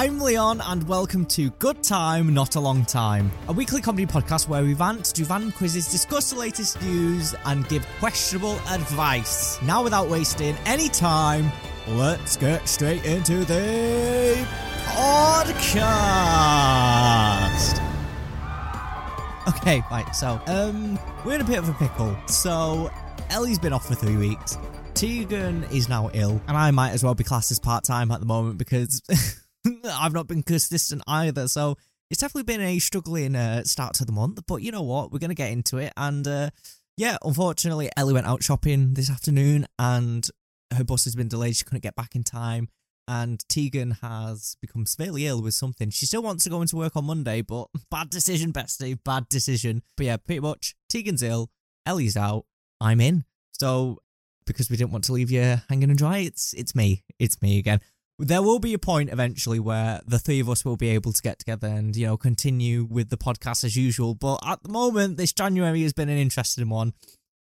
I'm Leon, and welcome to Good Time, Not a Long Time, a weekly comedy podcast where we rant, do random quizzes, discuss the latest news, and give questionable advice. Now, without wasting any time, let's get straight into the podcast. Okay, right, so, um, we're in a bit of a pickle. So, Ellie's been off for three weeks. Tegan is now ill, and I might as well be classed as part time at the moment because I've not been consistent either. So it's definitely been a struggling uh, start to the month. But you know what? We're going to get into it. And uh, yeah, unfortunately, Ellie went out shopping this afternoon and her bus has been delayed. She couldn't get back in time. And Tegan has become severely ill with something. She still wants to go into work on Monday, but bad decision, bestie. Bad decision. But yeah, pretty much Tegan's ill. Ellie's out. I'm in. So because we didn't want to leave you hanging and dry. It's it's me. It's me again. There will be a point eventually where the three of us will be able to get together and, you know, continue with the podcast as usual. But at the moment, this January has been an interesting one.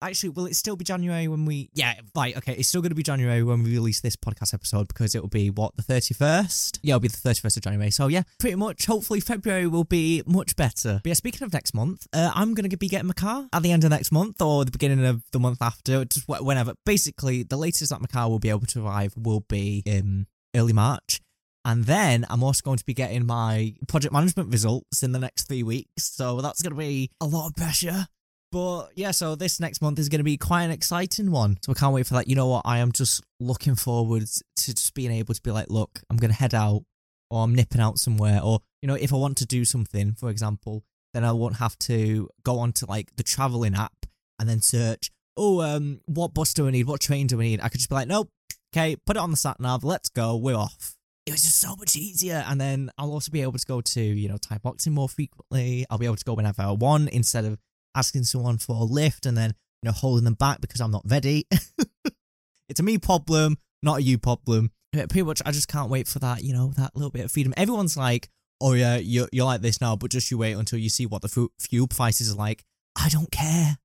Actually, will it still be January when we? Yeah, right. Okay, it's still going to be January when we release this podcast episode because it will be what the thirty first. Yeah, it'll be the thirty first of January. So yeah, pretty much. Hopefully, February will be much better. But yeah, speaking of next month, uh, I'm going to be getting my car at the end of next month or the beginning of the month after, just whenever. Basically, the latest that my car will be able to arrive will be in early March. And then I'm also going to be getting my project management results in the next three weeks. So that's going to be a lot of pressure. But yeah, so this next month is going to be quite an exciting one. So I can't wait for that. You know what? I am just looking forward to just being able to be like, look, I'm going to head out or I'm nipping out somewhere. Or, you know, if I want to do something, for example, then I won't have to go onto like the traveling app and then search, oh, um, what bus do I need? What train do I need? I could just be like, nope, okay, put it on the sat nav, let's go, we're off. It was just so much easier. And then I'll also be able to go to, you know, Thai boxing more frequently. I'll be able to go whenever I want instead of asking someone for a lift and then, you know, holding them back because I'm not ready. it's a me problem, not a you problem. Pretty much, I just can't wait for that, you know, that little bit of freedom. Everyone's like, oh yeah, you're, you're like this now, but just you wait until you see what the fuel prices are like. I don't care.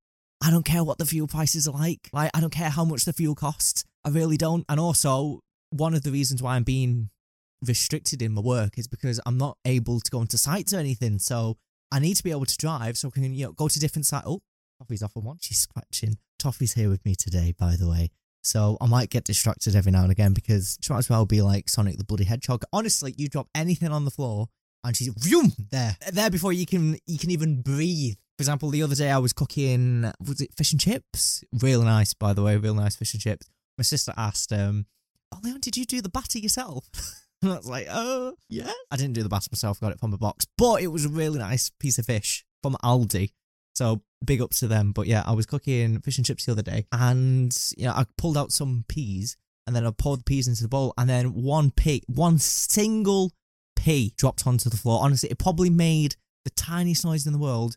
I don't care what the fuel prices are like. Like, I don't care how much the fuel costs. I really don't. And also, one of the reasons why I'm being restricted in my work is because I'm not able to go into sites or anything. So I need to be able to drive so I can, you know, go to different sites. Oh, Toffee's off on one. She's scratching. Toffee's here with me today, by the way. So I might get distracted every now and again because she might as well be like Sonic the Bloody Hedgehog. Honestly, you drop anything on the floor and she's vroom, there. There before you can you can even breathe. For example, the other day I was cooking was it fish and chips? Real nice, by the way, real nice fish and chips. My sister asked, um, Oh Leon, did you do the batter yourself? And I was like, oh, yeah. I didn't do the batter myself, got it from a box, but it was a really nice piece of fish from Aldi. So big ups to them. But yeah, I was cooking fish and chips the other day and, you know, I pulled out some peas and then I poured the peas into the bowl and then one pea, one single pea dropped onto the floor. Honestly, it probably made the tiniest noise in the world.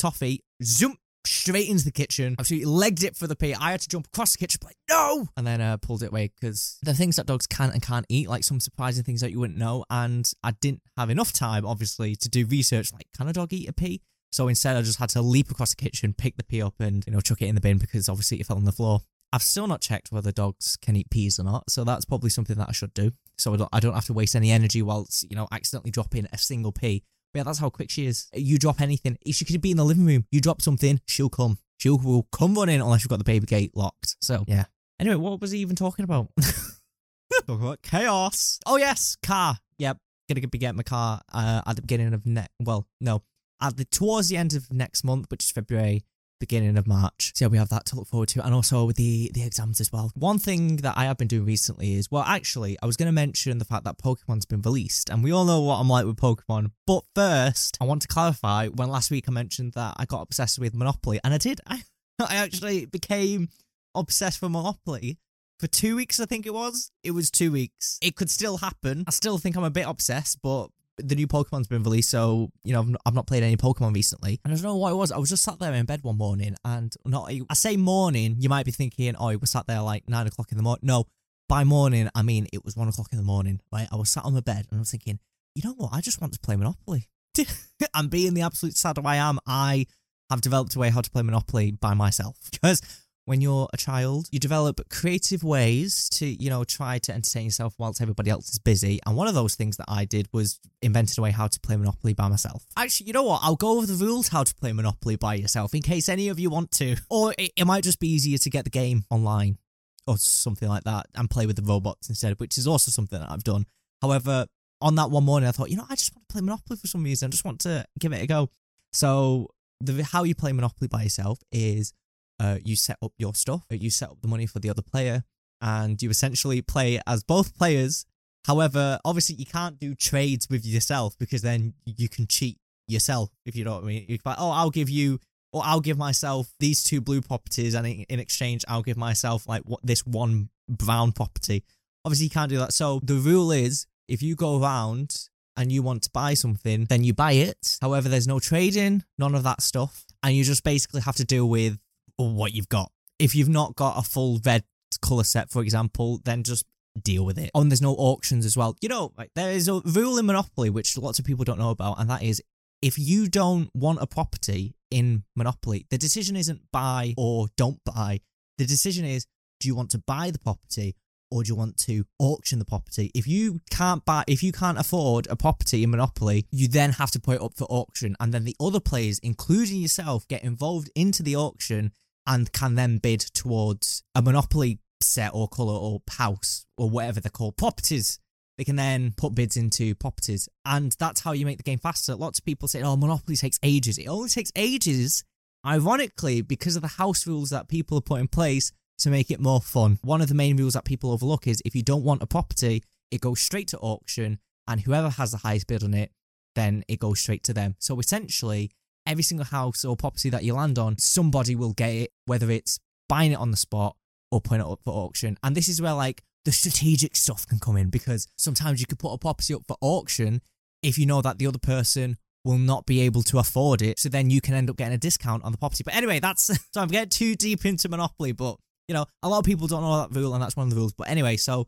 Toffee, zoom, straight into the kitchen. Absolutely legged it for the pea. I had to jump across the kitchen, like, no! And then uh, pulled it away because the things that dogs can and can't eat, like some surprising things that you wouldn't know. And I didn't have enough time, obviously, to do research like, can a dog eat a pea? So instead, I just had to leap across the kitchen, pick the pea up, and, you know, chuck it in the bin because obviously it fell on the floor. I've still not checked whether dogs can eat peas or not, so that's probably something that I should do. So I don't, I don't have to waste any energy whilst, you know, accidentally dropping a single pea. But yeah, that's how quick she is. You drop anything. She could be in the living room. You drop something, she'll come. She will come running unless you've got the baby gate locked. So, yeah. Anyway, what was he even talking about? Talk about chaos. Oh, yes, car. Yep. Gonna be getting my car uh, at the beginning of next. Well, no. At the towards the end of next month, which is February, beginning of March. So yeah, we have that to look forward to, and also with the the exams as well. One thing that I have been doing recently is, well, actually, I was going to mention the fact that Pokemon's been released, and we all know what I'm like with Pokemon. But first, I want to clarify. When last week I mentioned that I got obsessed with Monopoly, and I did. I I actually became obsessed with Monopoly. For two weeks, I think it was. It was two weeks. It could still happen. I still think I'm a bit obsessed, but the new Pokemon's been released, so you know I've not, I've not, played any Pokemon recently, and I don't know what it was. I was just sat there in bed one morning, and not I say morning, you might be thinking, oh, I was sat there like nine o'clock in the morning. No, by morning I mean it was one o'clock in the morning. Right, I was sat on the bed and I was thinking, you know what? I just want to play Monopoly. and being the absolute sad I am, I have developed a way how to play Monopoly by myself because when you're a child, you develop creative ways to, you know, try to entertain yourself whilst everybody else is busy. And one of those things that I did was invented a way how to play Monopoly by myself. Actually, you know what? I'll go over the rules how to play Monopoly by yourself in case any of you want to. Or it, it might just be easier to get the game online or something like that and play with the robots instead, which is also something that I've done. However, on that one morning, I thought, you know, I just want to play Monopoly for some reason. I just want to give it a go. So the how you play Monopoly by yourself is uh, you set up your stuff, you set up the money for the other player, and you essentially play as both players. However, obviously you can't do trades with yourself because then you can cheat yourself if you know what I mean. You can oh, I'll give you or I'll give myself these two blue properties, and in exchange, I'll give myself like what this one brown property. Obviously, you can't do that. So the rule is, if you go around and you want to buy something, then you buy it. However, there's no trading, none of that stuff, and you just basically have to deal with what you've got. If you've not got a full red color set, for example, then just deal with it. And there's no auctions as well. You know, like, there is a rule in Monopoly which lots of people don't know about, and that is if you don't want a property in Monopoly, the decision isn't buy or don't buy. The decision is do you want to buy the property or do you want to auction the property? If you can't buy, if you can't afford a property in Monopoly, you then have to put it up for auction, and then the other players, including yourself, get involved into the auction and can then bid towards a Monopoly set or color or house or whatever they're called properties they can then put bids into properties. And that's how you make the game faster. Lots of people say, oh, Monopoly takes ages. It only takes ages, ironically, because of the house rules that people have put in place to make it more fun. One of the main rules that people overlook is if you don't want a property, it goes straight to auction, and whoever has the highest bid on it, then it goes straight to them. So essentially, every single house or property that you land on, somebody will get it, whether it's buying it on the spot or putting it up for auction. And this is where like the strategic stuff can come in because sometimes you could put a property up for auction if you know that the other person will not be able to afford it. So then you can end up getting a discount on the property. But anyway, that's so I'm getting too deep into Monopoly, but you know, a lot of people don't know that rule, and that's one of the rules. But anyway, so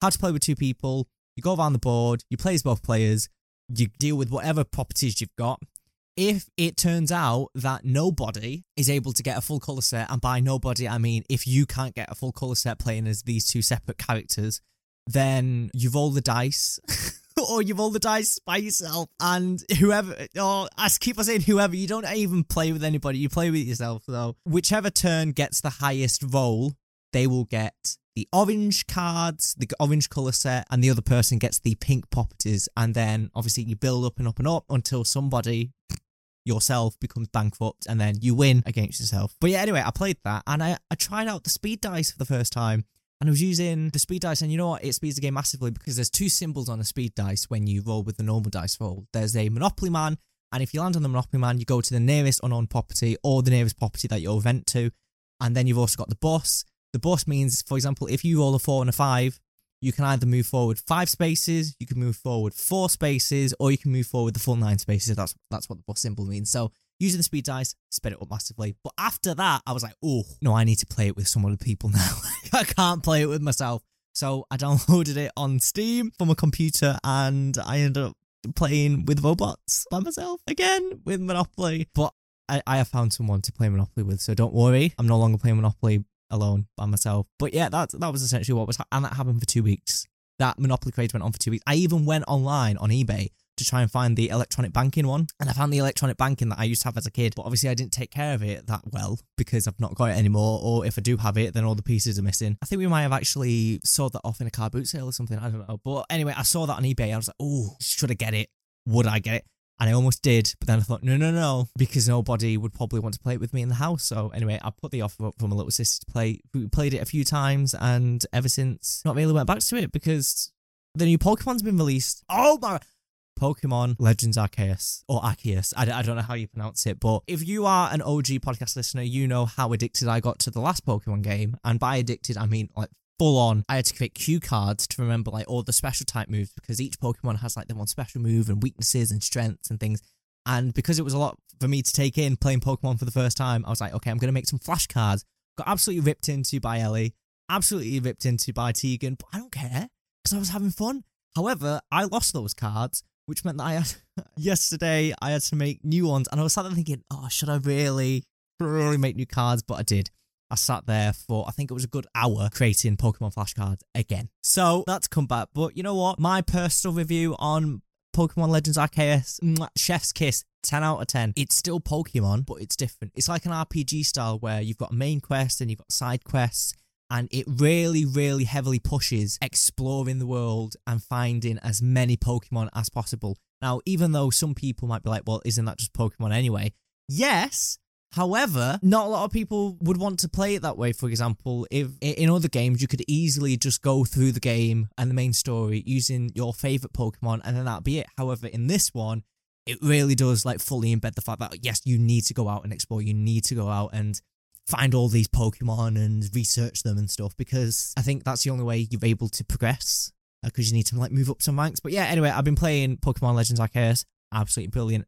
how to play with two people. You go around the board, you play as both players, you deal with whatever properties you've got if it turns out that nobody is able to get a full color set, and by nobody I mean if you can't get a full color set playing as these two separate characters, then you roll the dice. or you roll the dice by yourself, and whoever, or I keep on saying whoever, you don't even play with anybody, you play with yourself, though. Whichever turn gets the highest roll, they will get the orange cards, the orange color set, and the other person gets the pink properties. And then obviously you build up and up and up until somebody yourself becomes bankrupt and then you win against yourself. But yeah, anyway, I played that and I, I tried out the speed dice for the first time. And I was using the speed dice, and you know what? It speeds the game massively because there's two symbols on a speed dice when you roll with the normal dice roll. There's a Monopoly Man, and if you land on the Monopoly Man, you go to the nearest unknown property or the nearest property that you'll event to. And then you've also got the boss. The boss means, for example, if you roll a four and a five, you can either move forward five spaces, you can move forward four spaces, or you can move forward the full nine spaces. That's that's what the boss symbol means. So using the speed dice, sped it up massively. But after that, I was like, oh no, I need to play it with some other people now. I can't play it with myself. So I downloaded it on Steam from a computer, and I ended up playing with robots by myself again with Monopoly. But I, I have found someone to play Monopoly with, so don't worry. I'm no longer playing Monopoly alone by myself. But yeah, that that was essentially what was, ha- and that happened for two weeks. That Monopoly craze went on for two weeks. I even went online on eBay to try and find the electronic banking one, and I found the electronic banking that I used to have as a kid. But obviously, I didn't take care of it that well because I've not got it anymore. Or if I do have it, then all the pieces are missing. I think we might have actually sold that off in a car boot sale or something. I don't know. But anyway, I saw that on eBay. I was like, oh, should I get it? Would I get it? And I almost did, but then I thought, no, no, no, because nobody would probably want to play it with me in the house. So anyway, I put the offer up for my little sister to play. We played it a few times, and ever since, not really went back to it because the new Pokemon's been released. Oh my. Pokemon Legends Arceus or Arceus. I, I don't know how you pronounce it, but if you are an OG podcast listener, you know how addicted I got to the last Pokemon game. And by addicted, I mean like full on. I had to create cue cards to remember like all the special type moves because each Pokemon has like their own special move and weaknesses and strengths and things. And because it was a lot for me to take in playing Pokemon for the first time, I was like, okay, I'm gonna make some flashcards. Got absolutely ripped into by Ellie, absolutely ripped into by Tegan, but I don't care because I was having fun. However, I lost those cards, which meant that I had yesterday I had to make new ones, and I was sat there thinking, oh, should I really, really make new cards? But I did. I sat there for, I think it was a good hour creating Pokemon flashcards again. So that's come back. But you know what? My personal review on Pokemon Legends Arceus, Chef's Kiss, 10 out of 10. It's still Pokemon, but it's different. It's like an RPG style where you've got main quest and you've got side quests, and it really, really heavily pushes exploring the world and finding as many Pokemon as possible. Now, even though some people might be like, well, isn't that just Pokemon anyway? Yes. However, not a lot of people would want to play it that way. For example, if in other games you could easily just go through the game and the main story using your favorite Pokemon and then that'd be it. However, in this one, it really does like fully embed the fact that yes, you need to go out and explore. You need to go out and find all these Pokemon and research them and stuff because I think that's the only way you're able to progress uh, because you need to like move up some ranks. But yeah, anyway, I've been playing Pokemon Legends Arceus. Absolutely brilliant.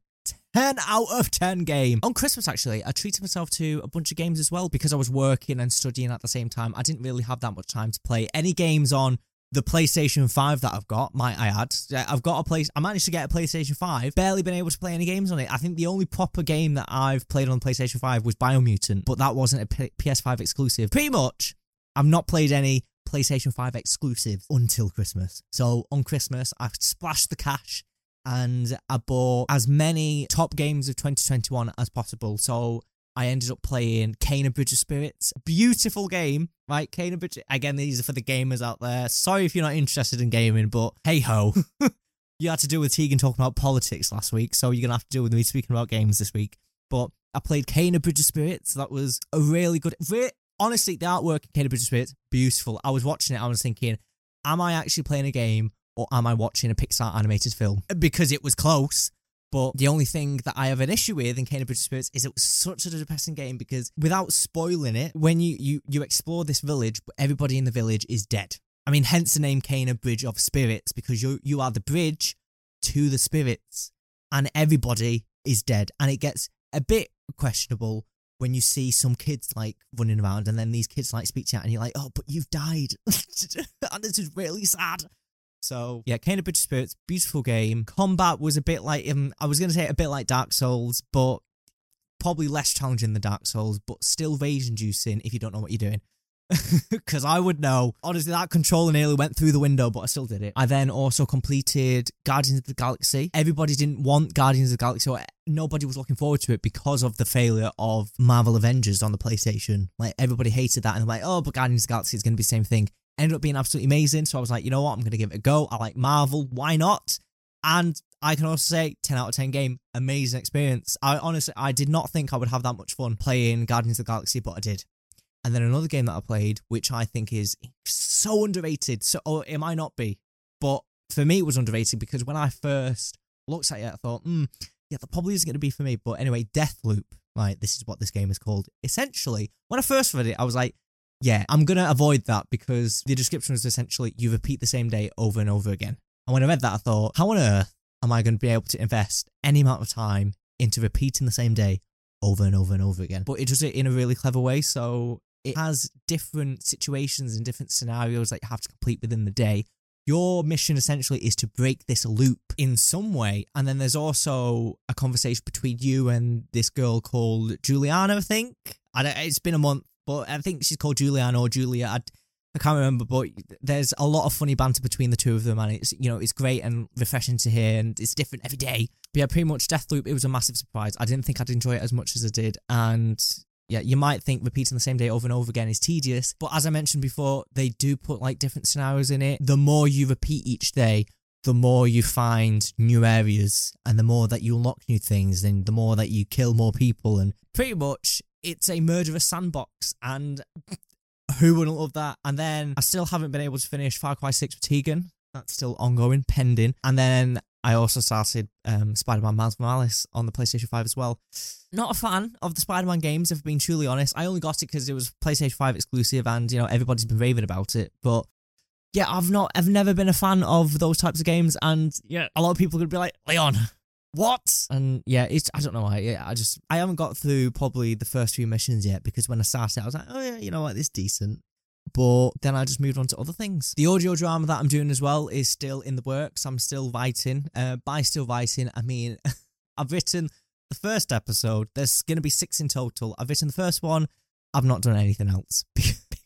10 out of 10 game. On Christmas, actually, I treated myself to a bunch of games as well because I was working and studying at the same time. I didn't really have that much time to play any games on the PlayStation 5 that I've got, might I add. I've got a place, I managed to get a PlayStation 5, barely been able to play any games on it. I think the only proper game that I've played on PlayStation 5 was Biomutant, but that wasn't a P- PS5 exclusive. Pretty much, I've not played any PlayStation 5 exclusive until Christmas. So on Christmas, I've splashed the cash and I bought as many top games of 2021 as possible. So I ended up playing Kena Bridge of Spirits. Beautiful game, right? Kena Bridge. Again, these are for the gamers out there. Sorry if you're not interested in gaming, but hey ho. you had to deal with Tegan talking about politics last week, so you're going to have to deal with me speaking about games this week. But I played Kena Bridge of Spirits. That was a really good. Re- honestly, the artwork in Kena Bridge of Spirits, beautiful. I was watching it, I was thinking, am I actually playing a game or am I watching a Pixar animated film? Because it was close. But the only thing that I have an issue with in Bridge of Spirits is it was such a depressing game because without spoiling it, when you, you, you explore this village, but everybody in the village is dead. I mean, hence the name Kena Bridge of Spirits because you you are the bridge to the spirits, and everybody is dead, and it gets a bit questionable when you see some kids like running around, and then these kids like speak to you, and you're like, "Oh, but you've died," and this is really sad. So yeah, Kena Bridge Spirits, beautiful game. Combat was a bit like um, I was gonna say a bit like Dark Souls, but probably less challenging than Dark Souls, but still rage inducing if you don't know what you're doing. Because I would know. Honestly, that controller nearly went through the window, but I still did it. I then also completed Guardians of the Galaxy. Everybody didn't want Guardians of the Galaxy, or nobody was looking forward to it because of the failure of Marvel Avengers on the PlayStation. Like, everybody hated that, and like, oh, but Guardians of the Galaxy is going to be the same thing. Ended up being absolutely amazing. So I was like, you know what? I'm going to give it a go. I like Marvel. Why not? And I can also say 10 out of 10 game, amazing experience. I honestly, I did not think I would have that much fun playing Guardians of the Galaxy, but I did. And then another game that I played, which I think is so underrated. So, or it might not be, but for me, it was underrated because when I first looked at it, I thought, hmm, yeah, that probably isn't going to be for me. But anyway, Deathloop, right? This is what this game is called. Essentially, when I first read it, I was like, yeah, I'm going to avoid that because the description was essentially you repeat the same day over and over again. And when I read that, I thought, how on earth am I going to be able to invest any amount of time into repeating the same day over and over and over again? But it does it in a really clever way. So it has different situations and different scenarios that you have to complete within the day. Your mission essentially is to break this loop in some way. And then there's also a conversation between you and this girl called Juliana, I think. I it's been a month, but I think she's called Juliana or Julia. I, I can't remember, but there's a lot of funny banter between the two of them, and it's you know it's great and refreshing to hear, and it's different every day. But yeah, pretty much Deathloop. It was a massive surprise. I didn't think I'd enjoy it as much as I did, and yeah, you might think repeating the same day over and over again is tedious, but as I mentioned before, they do put like different scenarios in it. The more you repeat each day, the more you find new areas and the more that you unlock new things and the more that you kill more people and pretty much it's a murderous sandbox and who wouldn't love that? And then I still haven't been able to finish Far Cry 6 with Tegan. That's still ongoing, pending. And then I also started um, Spider-Man Miles Morales on the PlayStation 5 as well. Not a fan of the Spider-Man games, if I'm being truly honest. I only got it because it was PlayStation 5 exclusive and, you know, everybody's been raving about it. But yeah, I've not, I've never been a fan of those types of games. And yeah, a lot of people could be like, Leon, what? And yeah, it's, I don't know why. Yeah, I just, I haven't got through probably the first few missions yet because when I started, I was like, oh yeah, you know what, this is decent. But then I just moved on to other things. The audio drama that I'm doing as well is still in the works. I'm still writing. Uh, by still writing, I mean, I've written the first episode. There's going to be six in total. I've written the first one. I've not done anything else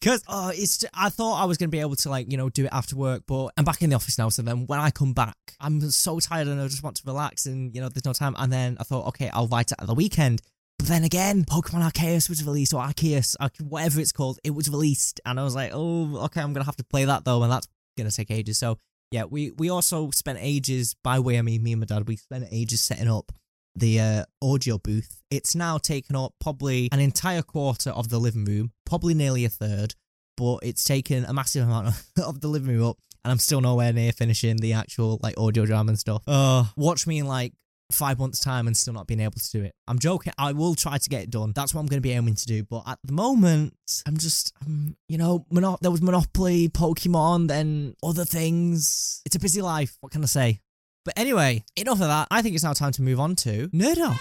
because oh, it's. I thought I was gonna be able to like you know do it after work, but I'm back in the office now. So then when I come back, I'm so tired and I just want to relax, and you know there's no time. And then I thought, okay, I'll write it at the weekend. But then again, Pokemon Arceus was released, or Arceus, whatever it's called, it was released, and I was like, oh, okay, I'm gonna have to play that though, and that's gonna take ages. So yeah, we we also spent ages by way I mean me and my dad, we spent ages setting up the uh, audio booth. It's now taken up probably an entire quarter of the living room, probably nearly a third, but it's taken a massive amount of the living room up, and I'm still nowhere near finishing the actual like audio drama and stuff. Uh, watch me in like five months' time and still not being able to do it. I'm joking. I will try to get it done. That's what I'm going to be aiming to do. But at the moment, I'm just, um, you know, Mono- there was Monopoly, Pokemon, then other things. It's a busy life. What can I say? But anyway, enough of that. I think it's now time to move on to Nerd Off.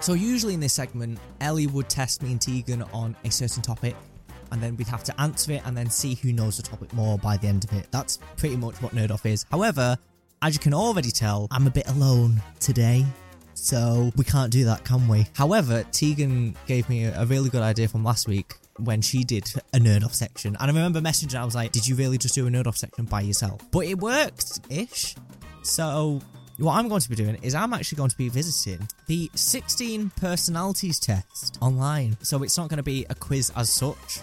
So usually in this segment, Ellie would test me and Tegan on a certain topic, and then we'd have to answer it and then see who knows the topic more by the end of it. That's pretty much what Nerd Off is. However, as you can already tell, I'm a bit alone today. So we can't do that, can we? However, Tegan gave me a, really good idea from last week when she did a nerd off section. And I remember messaging, I was like, did you really just do a nerd off section by yourself? But it worked ish. So what I'm going to be doing is I'm actually going to be visiting the 16 personalities test online. So it's not going to be a quiz as such.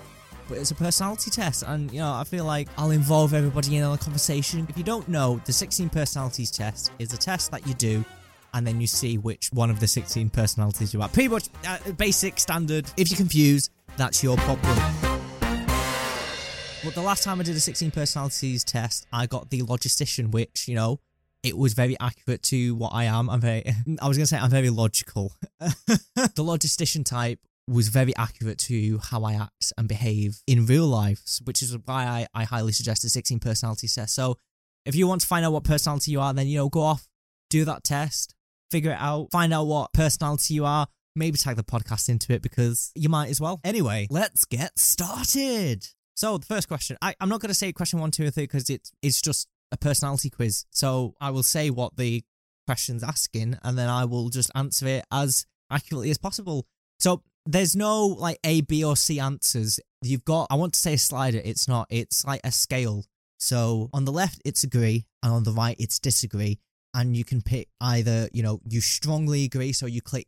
But it's a personality test, and you know, I feel like I'll involve everybody in the conversation. If you don't know, the 16 personalities test is a test that you do and then you see which one of the 16 personalities you are. Pretty much uh, basic, standard. If you're confused, that's your problem. But the last time I did a 16 personalities test, I got the logistician, which, you know, it was very accurate to what I am. I'm very, I was going to say I'm very logical. the logistician type was very accurate to how I act and behave in real life, which is why I, I highly suggest a 16 personality test. So if you want to find out what personality you are, then, you know, go off, do that test, figure it out, find out what personality you are, maybe tag the podcast into it because you might as well. Anyway, let's get started. So the first question, I, I'm not going to say question one, two, or three because it's it's just a personality quiz. So I will say what the question's asking, and then I will just answer it as accurately as possible. So there's no like A, B, or C answers. You've got, I want to say a slider. It's not. It's like a scale. So on the left, it's agree, and on the right, it's disagree and you can pick either, you know, you strongly agree, so you click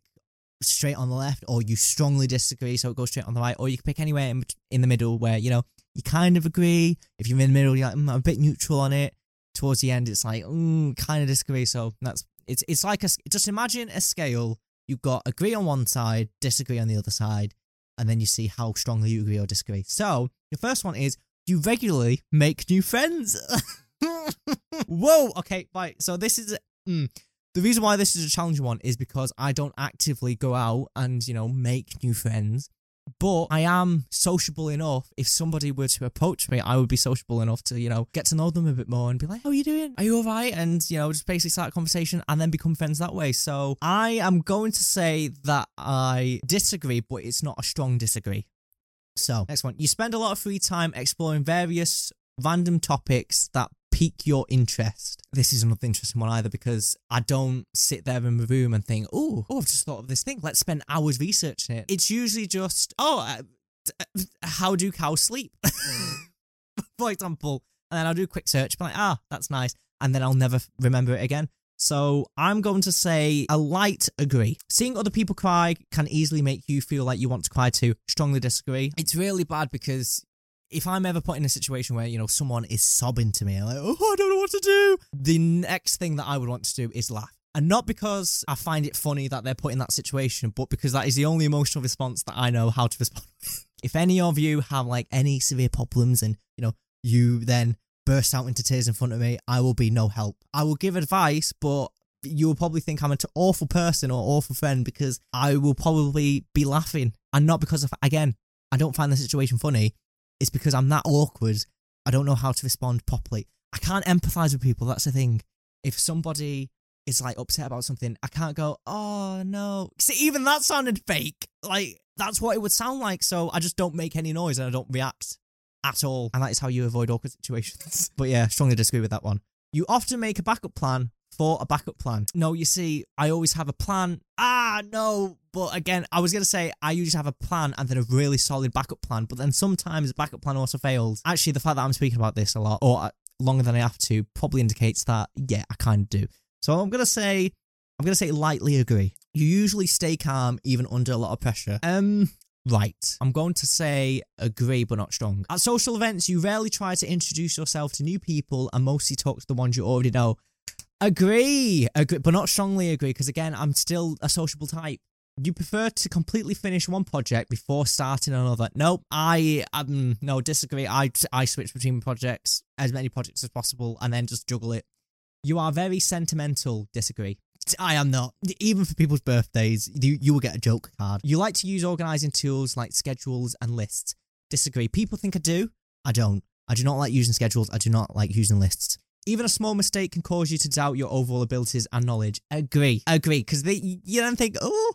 straight on the left, or you strongly disagree, so it goes straight on the right, or you can pick anywhere in, in the middle where, you know, you kind of agree. If you're in the middle, you're like, mm, I'm a bit neutral on it. Towards the end, it's like, mm, kind of disagree. So that's, it's, it's like a, just imagine a scale. You've got agree on one side, disagree on the other side, and then you see how strongly you agree or disagree. So the first one is, you regularly make new friends. Whoa. Okay. Right. So this is mm, the reason why this is a challenging one is because I don't actively go out and you know make new friends. But I am sociable enough. If somebody were to approach me, I would be sociable enough to, you know, get to know them a bit more and be like, How are you doing? Are you all right? And, you know, just basically start a conversation and then become friends that way. So I am going to say that I disagree, but it's not a strong disagree. So, next one. You spend a lot of free time exploring various random topics that pique your interest. This is another interesting one either because I don't sit there in my room and think, oh, oh, I've just thought of this thing. Let's spend hours researching it. It's usually just, oh, uh, uh how do cows sleep? For example. And then I'll do a quick search, be like, ah, that's nice. And then I'll never remember it again. So I'm going to say a light agree. Seeing other people cry can easily make you feel like you want to cry too. Strongly disagree. It's really bad because if I'm ever put in a situation where, you know, someone is sobbing to me, like, oh, I don't know what to do, the next thing that I would want to do is laugh. And not because I find it funny that they're put in that situation, but because that is the only emotional response that I know how to respond if any of you have like any severe problems and, you know, you then burst out into tears in front of me, I will be no help. I will give advice, but you will probably think I'm an awful person or awful friend because I will probably be laughing. And not because of, again, I don't find the situation funny. It's because I'm that awkward. I don't know how to respond properly. I can't empathize with people. That's the thing. If somebody is like upset about something, I can't go, oh no. See, even that sounded fake. Like, that's what it would sound like. So I just don't make any noise and I don't react at all. And that is how you avoid awkward situations. but yeah, strongly disagree with that one. You often make a backup plan for a backup plan. No, you see, I always have a plan. Ah, no. But again, I was going to say I usually have a plan and then a really solid backup plan. But then sometimes the backup plan also fails. Actually, the fact that I'm speaking about this a lot or uh, longer than I have to probably indicates that, yeah, I kind of do. So I'm going to say, I'm going to say lightly agree. You usually stay calm even under a lot of pressure. Um, Right. I'm going to say agree, but not strong. At social events, you rarely try to introduce yourself to new people and mostly talk to the ones you already know. Agree, agree, but not strongly agree, because again, I'm still a sociable type. You prefer to completely finish one project before starting another. Nope, I um no disagree. I I switch between projects, as many projects as possible, and then just juggle it. You are very sentimental. Disagree. I am not. Even for people's birthdays, you, you will get a joke card. You like to use organizing tools like schedules and lists. Disagree. People think I do. I don't. I do not like using schedules. I do not like using lists. Even a small mistake can cause you to doubt your overall abilities and knowledge. Agree. Agree. Because you then think, oh,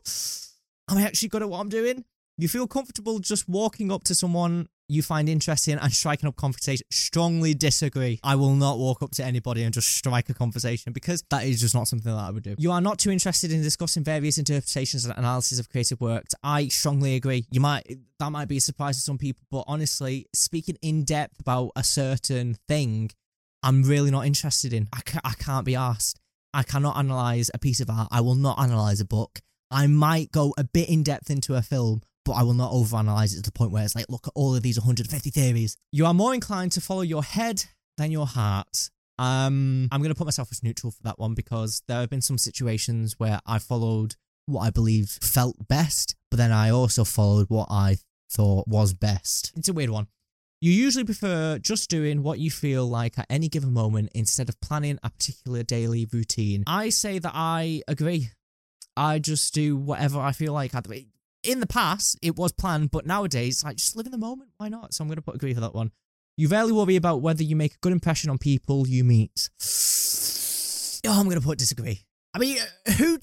am I actually good at what I'm doing? You feel comfortable just walking up to someone you find interesting and striking up conversation. Strongly disagree. I will not walk up to anybody and just strike a conversation because that is just not something that I would do. You are not too interested in discussing various interpretations and analysis of creative works. I strongly agree. You might that might be a surprise to some people, but honestly, speaking in depth about a certain thing, I'm really not interested in. I can't, I can't be asked. I cannot analyze a piece of art. I will not analyze a book. I might go a bit in depth into a film, but I will not overanalyze it to the point where it's like, look at all of these 150 theories. You are more inclined to follow your head than your heart. Um, I'm going to put myself as neutral for that one because there have been some situations where I followed what I believed felt best, but then I also followed what I thought was best. It's a weird one. You usually prefer just doing what you feel like at any given moment instead of planning a particular daily routine. I say that I agree. I just do whatever I feel like in the past, it was planned, but nowadays, like, just live in the moment. Why not? So I'm going to put agree for that one. You rarely worry about whether you make a good impression on people you meet. Oh, I'm going to put disagree. I mean, who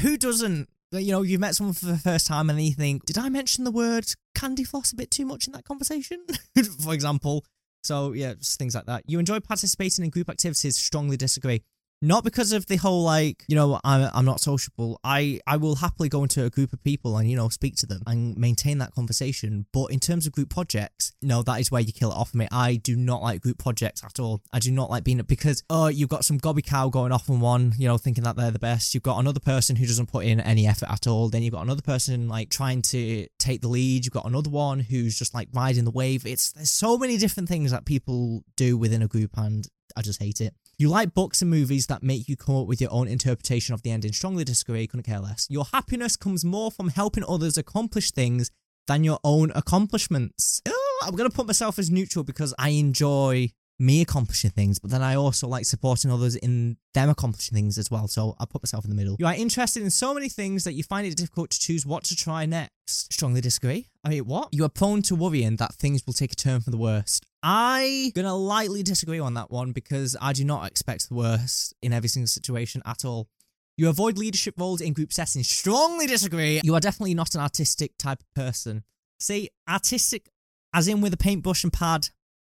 who doesn't? You know, you've met someone for the first time and then you think, did I mention the word candy floss a bit too much in that conversation? for example. So, yeah, things like that. You enjoy participating in group activities, strongly disagree not because of the whole like you know I'm, I'm not sociable. I i will happily go into a group of people and you know speak to them and maintain that conversation. But in terms of group projects no that is where you kill it off me. I do not like group projects at all. I do not like being because oh you've got some gobby cow going off on one you know thinking that they're the best. You've got another person who doesn't put in any effort at all. Then you've got another person like trying to take the lead. You've got another one who's just like riding the wave. It's there's so many different things that people do within a group and I just hate it. You like books and movies that make you come up with your own interpretation of the ending. Strongly disagree, couldn't care less. Your happiness comes more from helping others accomplish things than your own accomplishments. Oh, I'm going to put myself as neutral because I enjoy me accomplishing things, but then I also like supporting others in them accomplishing things as well. So I'll put myself in the middle. You are interested in so many things that you find it difficult to choose what to try next. Strongly disagree. I mean, what? You are prone to worrying that things will take a turn for the worst. I gonna lightly disagree on that one because I do not expect the worst in every single situation at all. You avoid leadership roles in group settings. Strongly disagree. You are definitely not an artistic type of person. See, artistic, as in with a paintbrush and pad,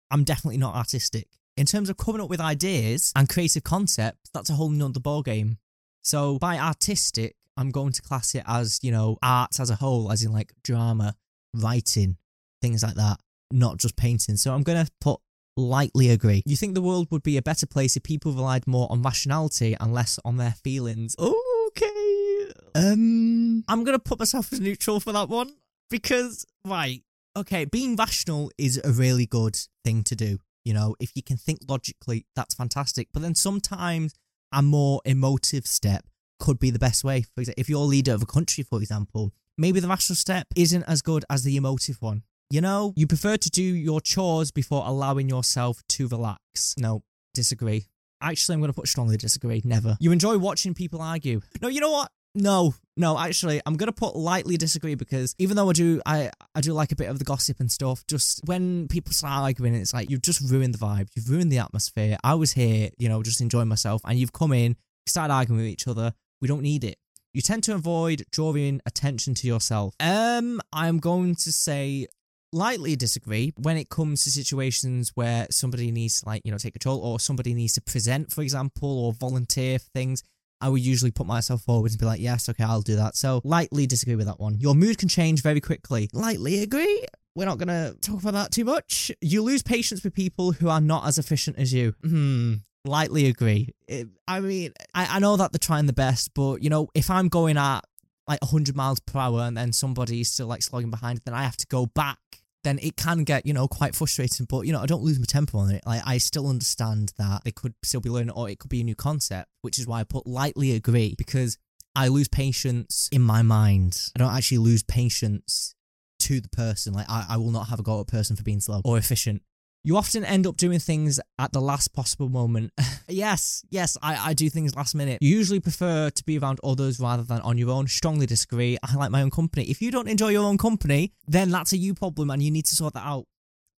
I'm definitely not artistic. In terms of coming up with ideas and creative concepts, that's a whole nother ballgame. So by artistic, I'm going to class it as, you know, arts as a whole, as in like drama, writing, things like that, not just painting. So I'm going to put lightly agree. You think the world would be a better place if people relied more on rationality and less on their feelings. Okay. Um, I'm going to put myself as neutral for that one because, right, okay, being rational is a really good thing to do. You know, if you can think logically, that's fantastic. But then sometimes a more emotive step could be the best way. For example, if you're leader of a country, for example, maybe the rational step isn't as good as the emotive one. You know, you prefer to do your chores before allowing yourself to relax. No, disagree. Actually, I'm going to put strongly disagree. Never. You enjoy watching people argue. No, you know what? No, no, actually, I'm gonna put lightly disagree because even though I do, I I do like a bit of the gossip and stuff. Just when people start arguing, it's like you've just ruined the vibe, you've ruined the atmosphere. I was here, you know, just enjoying myself, and you've come in, started arguing with each other. We don't need it. You tend to avoid drawing attention to yourself. Um, I'm going to say lightly disagree when it comes to situations where somebody needs to like you know take control or somebody needs to present for example or volunteer for things I would usually put myself forward and be like, yes, okay, I'll do that. So lightly disagree with that one. Your mood can change very quickly. Lightly agree. We're not going to talk about that too much. You lose patience with people who are not as efficient as you. Hmm. Lightly agree. It, I mean, I, I know that they're trying the best, but you know, if I'm going at like 100 miles per hour and then somebody's still like slogging behind, then I have to go back then it can get, you know, quite frustrating. But, you know, I don't lose my temper on it. Like, I still understand that they could still be learning, or it could be a new concept, which is why I put lightly agree because I lose patience in my mind. I don't actually lose patience to the person. Like, I, I will not have a go at a person for being slow or efficient. You often end up doing things at the last possible moment. yes, yes, I, I do things last minute. You usually prefer to be around others rather than on your own. Strongly disagree. I like my own company. If you don't enjoy your own company, then that's a you problem and you need to sort that out.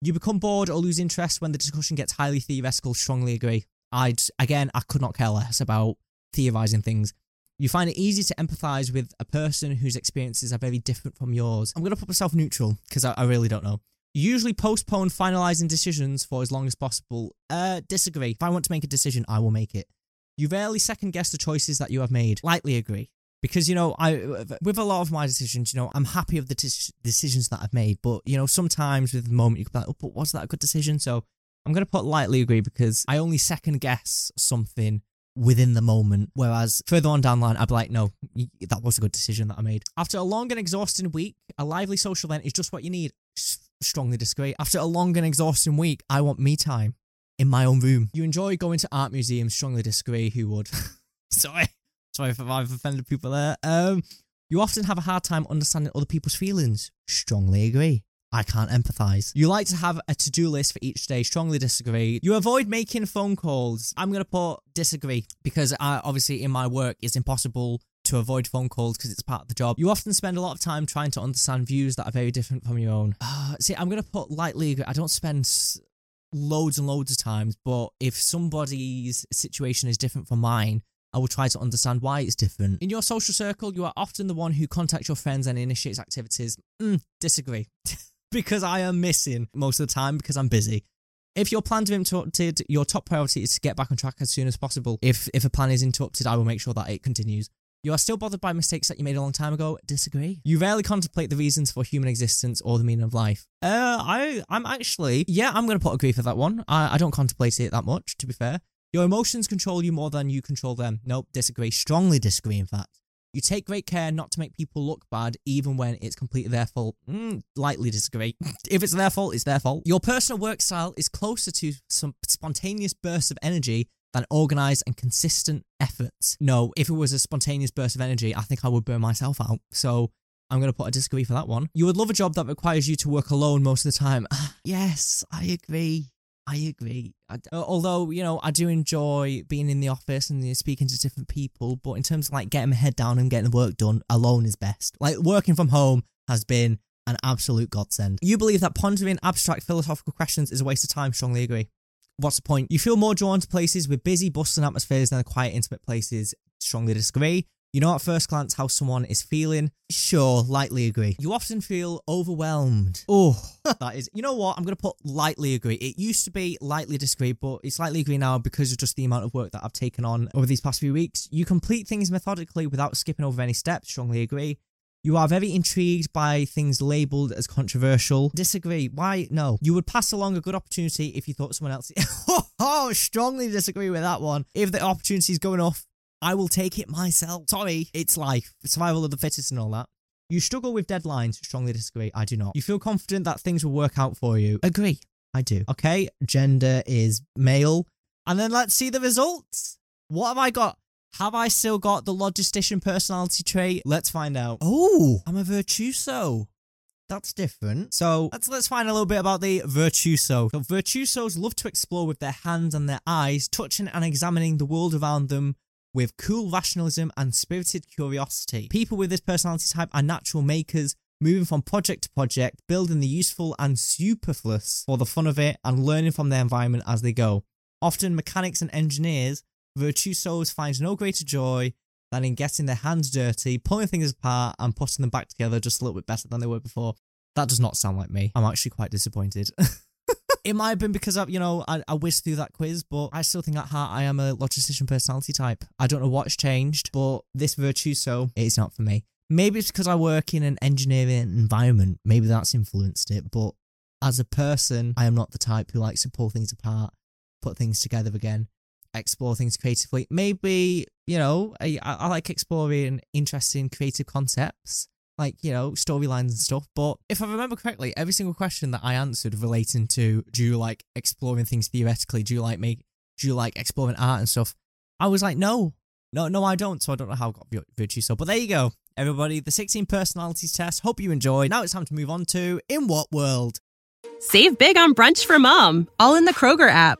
You become bored or lose interest when the discussion gets highly theoretical. Strongly agree. I'd, again, I could not care less about theorizing things. You find it easy to empathize with a person whose experiences are very different from yours. I'm going to put myself neutral because I, I really don't know usually postpone finalizing decisions for as long as possible. Uh, disagree. If I want to make a decision, I will make it. You rarely second guess the choices that you have made. Lightly agree. Because, you know, I, with a lot of my decisions, you know, I'm happy of the t- decisions that I've made. But, you know, sometimes with the moment you could be like, oh, but was that a good decision? So I'm going to put lightly agree because I only second guess something within the moment. Whereas further on down the line, I'd be like, no, that was a good decision that I made. After a long and exhausting week, a lively social event is just what you need strongly disagree. After a long and exhausting week, I want me time in my own room. You enjoy going to art museums, strongly disagree. Who would? sorry. Sorry if I've offended people there. Um, you often have a hard time understanding other people's feelings. Strongly agree. I can't empathize. You like to have a to do list for each day. Strongly disagree. You avoid making phone calls. I'm going to put disagree because I, obviously in my work it's impossible to avoid phone calls because it's part of the job. You often spend a lot of time trying to understand views that are very different from your own. Uh, see, I'm going to put lightly, I don't spend loads and loads of times, but if somebody's situation is different from mine, I will try to understand why it's different. In your social circle, you are often the one who contacts your friends and initiates activities. Mm, disagree. because I am missing most of the time because I'm busy. If your plans are interrupted, your top priority is to get back on track as soon as possible. If if a plan is interrupted, I will make sure that it continues. You are still bothered by mistakes that you made a long time ago. Disagree. You rarely contemplate the reasons for human existence or the meaning of life. Uh, I, I'm actually, yeah, I'm gonna put agree for that one. I, I don't contemplate it that much, to be fair. Your emotions control you more than you control them. Nope, disagree. Strongly disagree, in fact. You take great care not to make people look bad, even when it's completely their fault. Mm, lightly disagree. if it's their fault, it's their fault. Your personal work style is closer to some spontaneous bursts of energy than organized and consistent efforts. No, if it was a spontaneous burst of energy, I think I would burn myself out. So I'm going to put a disagree for that one. You would love a job that requires you to work alone most of the time. yes, I agree. I agree. Uh, although, you know, I do enjoy being in the office and speaking to different people, but in terms of like getting my head down and getting the work done, alone is best. Like working from home has been an absolute godsend. You believe that pondering abstract philosophical questions is a waste of time, strongly agree what's the point? You feel more drawn to places with busy, bustling atmospheres than the quiet, intimate places. Strongly disagree. You know at first glance how someone is feeling. Sure, lightly agree. You often feel overwhelmed. Oh, that is. You know what? I'm going to put lightly agree. It used to be lightly disagree, but it's lightly agree now because of just the amount of work that I've taken on over these past few weeks. You complete things methodically without skipping over any steps. Strongly agree. You are very intrigued by things labeled as controversial. Disagree. Why? No. You would pass along a good opportunity if you thought someone else. oh, strongly disagree with that one. If the opportunity is going off, I will take it myself. Sorry, it's life. Survival of the fittest and all that. You struggle with deadlines. Strongly disagree. I do not. You feel confident that things will work out for you. Agree. I do. Okay. Gender is male. And then let's see the results. What have I got? Have I still got the logistician personality trait? Let's find out. Oh, I'm a virtuoso. That's different. So let's let's find a little bit about the virtuoso. So virtuosos love to explore with their hands and their eyes, touching and examining the world around them with cool rationalism and spirited curiosity. People with this personality type are natural makers, moving from project to project, building the useful and superfluous for the fun of it, and learning from their environment as they go. Often mechanics and engineers Virtuosos finds no greater joy than in getting their hands dirty, pulling things apart, and putting them back together just a little bit better than they were before. That does not sound like me. I'm actually quite disappointed. it might have been because I, you know, I, I whizzed through that quiz, but I still think at heart I am a logistician personality type. I don't know what's changed, but this Virtuoso, it's not for me. Maybe it's because I work in an engineering environment. Maybe that's influenced it, but as a person, I am not the type who likes to pull things apart, put things together again, explore things creatively. Maybe, you know, I, I like exploring interesting creative concepts like you know storylines and stuff. But if i remember correctly every single question that i answered relating to do you like exploring things theoretically? Do you like make do you like exploring art and stuff? I was like no no no i don't. So i don't know how i got Virtuoso but there you go everybody. The 16 personalities test. Hope you enjoy now it's time to move on to in what world? Save big on brunch for mom all in the kroger app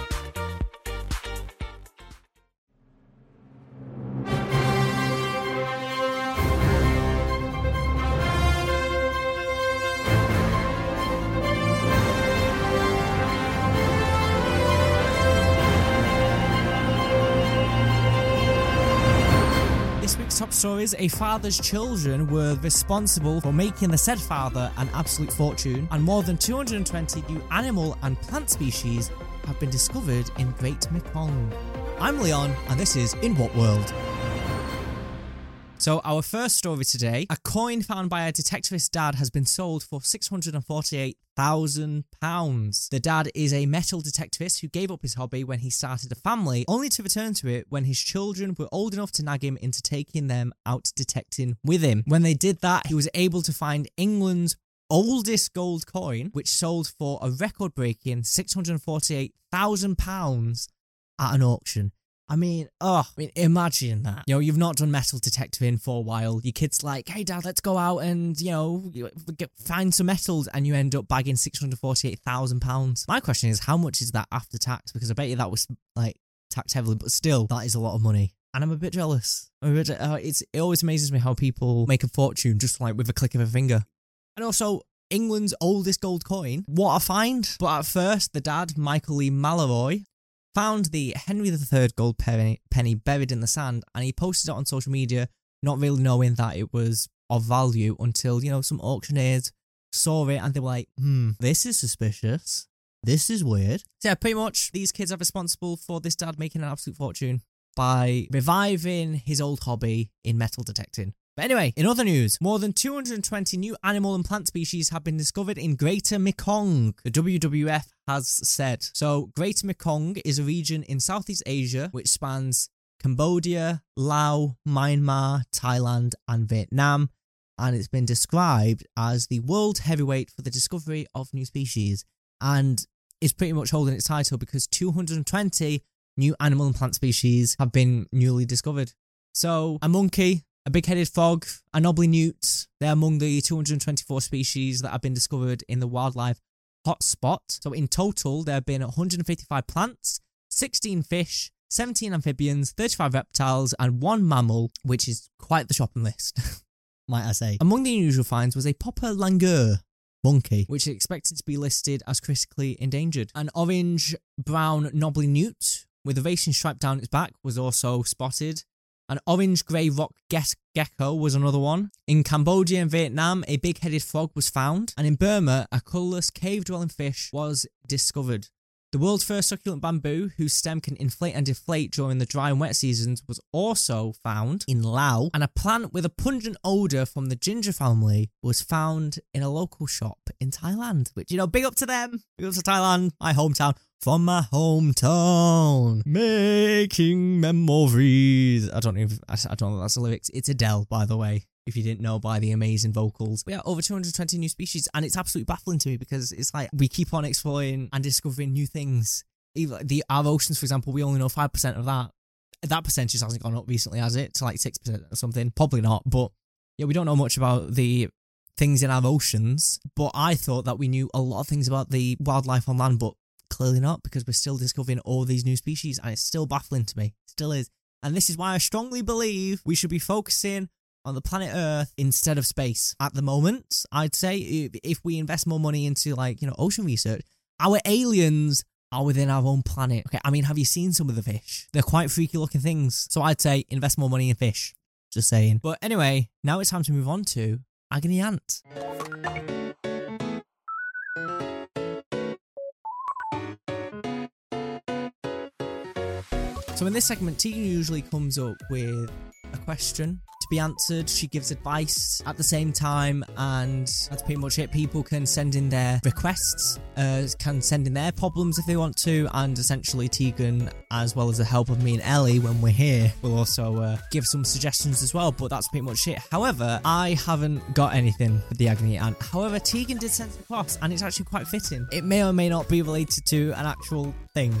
Top stories, a father's children were responsible for making the said father an absolute fortune, and more than 220 new animal and plant species have been discovered in Great Mekong. I'm Leon, and this is In What World? So, our first story today a coin found by a detectorist's dad has been sold for £648,000. The dad is a metal detectorist who gave up his hobby when he started a family, only to return to it when his children were old enough to nag him into taking them out detecting with him. When they did that, he was able to find England's oldest gold coin, which sold for a record breaking £648,000 at an auction. I mean, oh, I mean, imagine that. You know, you've not done metal detecting for a while. Your kid's like, hey, dad, let's go out and, you know, find some metals. And you end up bagging £648,000. My question is, how much is that after tax? Because I bet you that was like taxed heavily, but still, that is a lot of money. And I'm a bit jealous. A bit, uh, it's, it always amazes me how people make a fortune just like with a click of a finger. And also, England's oldest gold coin. What a find. But at first, the dad, Michael Lee Malloy, found the Henry III gold penny, buried in the sand and he posted it on social media, not really knowing that it was of value until, you know, some auctioneers saw it and they were like, hmm, this is suspicious. This is weird. So yeah, pretty much these kids are responsible for this dad making an absolute fortune by reviving his old hobby in metal detecting. But anyway, in other news, more than 220 new animal and plant species have been discovered in Greater Mekong, the WWF has said. So, Greater Mekong is a region in Southeast Asia which spans Cambodia, Laos, Myanmar, Thailand, and Vietnam, and it's been described as the world heavyweight for the discovery of new species. And is pretty much holding its title because 220 new animal and plant species have been newly discovered. So, a monkey, a big-headed frog, a knobbly newt. They're among the 224 species that have been discovered in the wildlife hotspot. So in total, there have been 155 plants, 16 fish, 17 amphibians, 35 reptiles, and one mammal, which is quite the shopping list, might I say. Among the unusual finds was a Popa langur monkey, which is expected to be listed as critically endangered. An orange brown knobbly newt with a racing stripe down its back was also spotted. An orange grey rock gecko was another one. In Cambodia and Vietnam, a big headed frog was found. And in Burma, a colourless cave dwelling fish was discovered. The world's first succulent bamboo, whose stem can inflate and deflate during the dry and wet seasons, was also found in Laos, and a plant with a pungent odour from the ginger family was found in a local shop in Thailand. Which, you know, big up to them, big up to Thailand, my hometown from my hometown, making memories. I don't know I, don't know that's the lyrics. It's Adele, by the way. If you didn't know by the amazing vocals, but yeah, over 220 new species, and it's absolutely baffling to me because it's like we keep on exploring and discovering new things. Even the our oceans, for example, we only know five percent of that. That percentage hasn't gone up recently, has it? To like six percent or something? Probably not. But yeah, we don't know much about the things in our oceans. But I thought that we knew a lot of things about the wildlife on land, but clearly not because we're still discovering all these new species and it's still baffling to me. Still is. And this is why I strongly believe we should be focusing on the planet Earth instead of space. At the moment, I'd say if we invest more money into like, you know, ocean research, our aliens are within our own planet. Okay, I mean, have you seen some of the fish? They're quite freaky looking things. So I'd say invest more money in fish. Just saying. But anyway, now it's time to move on to Agony Aunt. So in this segment, Tegan usually comes up with a question to be answered. She gives advice at the same time, and that's pretty much it. People can send in their requests, uh, can send in their problems if they want to, and essentially Tegan, as well as the help of me and Ellie when we're here, will also uh, give some suggestions as well. But that's pretty much it. However, I haven't got anything for the agony aunt. However, Tegan did send some across, and it's actually quite fitting. It may or may not be related to an actual thing.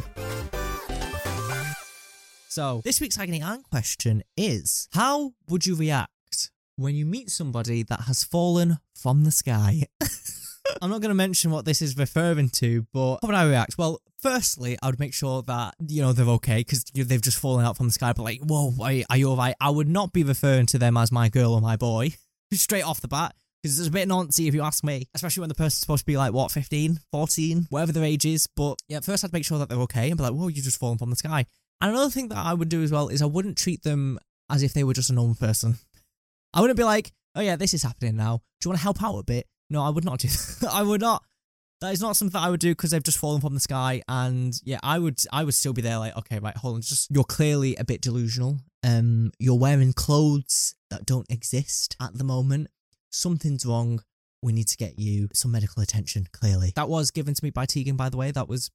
So, this week's agony aunt question is How would you react when you meet somebody that has fallen from the sky? I'm not going to mention what this is referring to, but how would I react? Well, firstly, I would make sure that, you know, they're okay because they've just fallen out from the sky, but like, whoa, are, you alright? I would not be referring to them as my girl or my boy straight off the bat because it's a bit nancy if you ask me, especially when the person's supposed to be like, what, 15, 14, whatever their age is. But yeah, first I'd make sure that they're okay and be like, whoa, you just fallen from the sky. And another thing that I would do as well is I wouldn't treat them as if they were just a normal person. I wouldn't be like, oh yeah, this is happening now. Do you want to help out a bit? No, I would not do that. I would not. That is not something that I would do because they've just fallen from the sky. And yeah, I would I would still be there like, okay, right, hold on. Just you're clearly a bit delusional. Um, you're wearing clothes that don't exist at the moment. Something's wrong. We need to get you some medical attention, clearly. That was given to me by Tegan, by the way. That was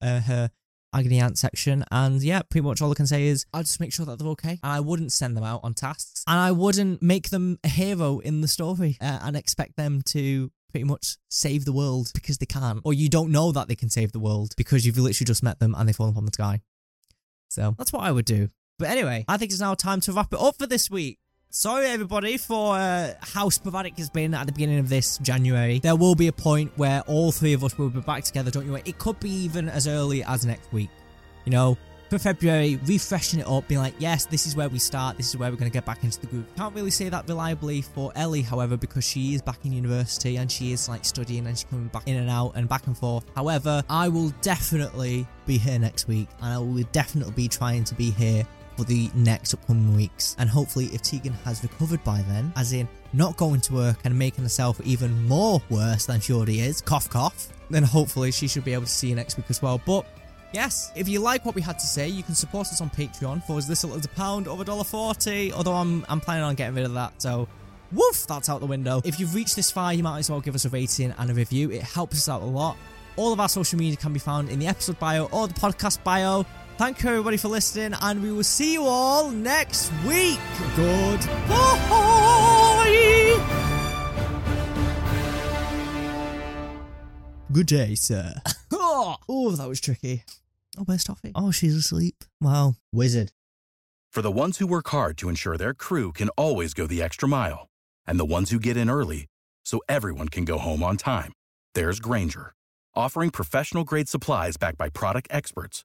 uh, her agony aunt section. And yeah, pretty much all I can say is I'll just make sure that they're okay. And I wouldn't send them out on tasks. And I wouldn't make them a hero in the story uh, and expect them to pretty much save the world because they can't. Or you don't know that they can save the world because you've literally just met them and they've fallen from the sky. So that's what I would do. But anyway, I think it's now time to wrap it up for this week. Sorry, everybody, for uh, how sporadic it's been at the beginning of this January. There will be a point where all three of us will be back together, don't you? It could be even as early as next week. You know, for February, refreshing it up, being like, yes, this is where we start, this is where we're going to get back into the groove. Can't really say that reliably for Ellie, however, because she is back in university and she is like studying and she's coming back in and out and back and forth. However, I will definitely be here next week and I will definitely be trying to be here for the next upcoming weeks. And hopefully, if Tegan has recovered by then, as in not going to work and making herself even more worse than she already is, cough cough, then hopefully she should be able to see you next week as well. But Yes, if you like what we had to say, you can support us on Patreon for as little as a pound or a dollar forty. Although I'm I'm planning on getting rid of that, so woof, that's out the window. If you've reached this far, you might as well give us a rating and a review. It helps us out a lot. All of our social media can be found in the episode bio or the podcast bio. Thank you everybody for listening, and we will see you all next week. Goodbye. Good day, sir. oh, that was tricky. Oh, where's Toffee? Oh, she's asleep. Wow. Wizard. For the ones who work hard to ensure their crew can always go the extra mile, and the ones who get in early so everyone can go home on time, there's Grainger, offering professional grade supplies backed by product experts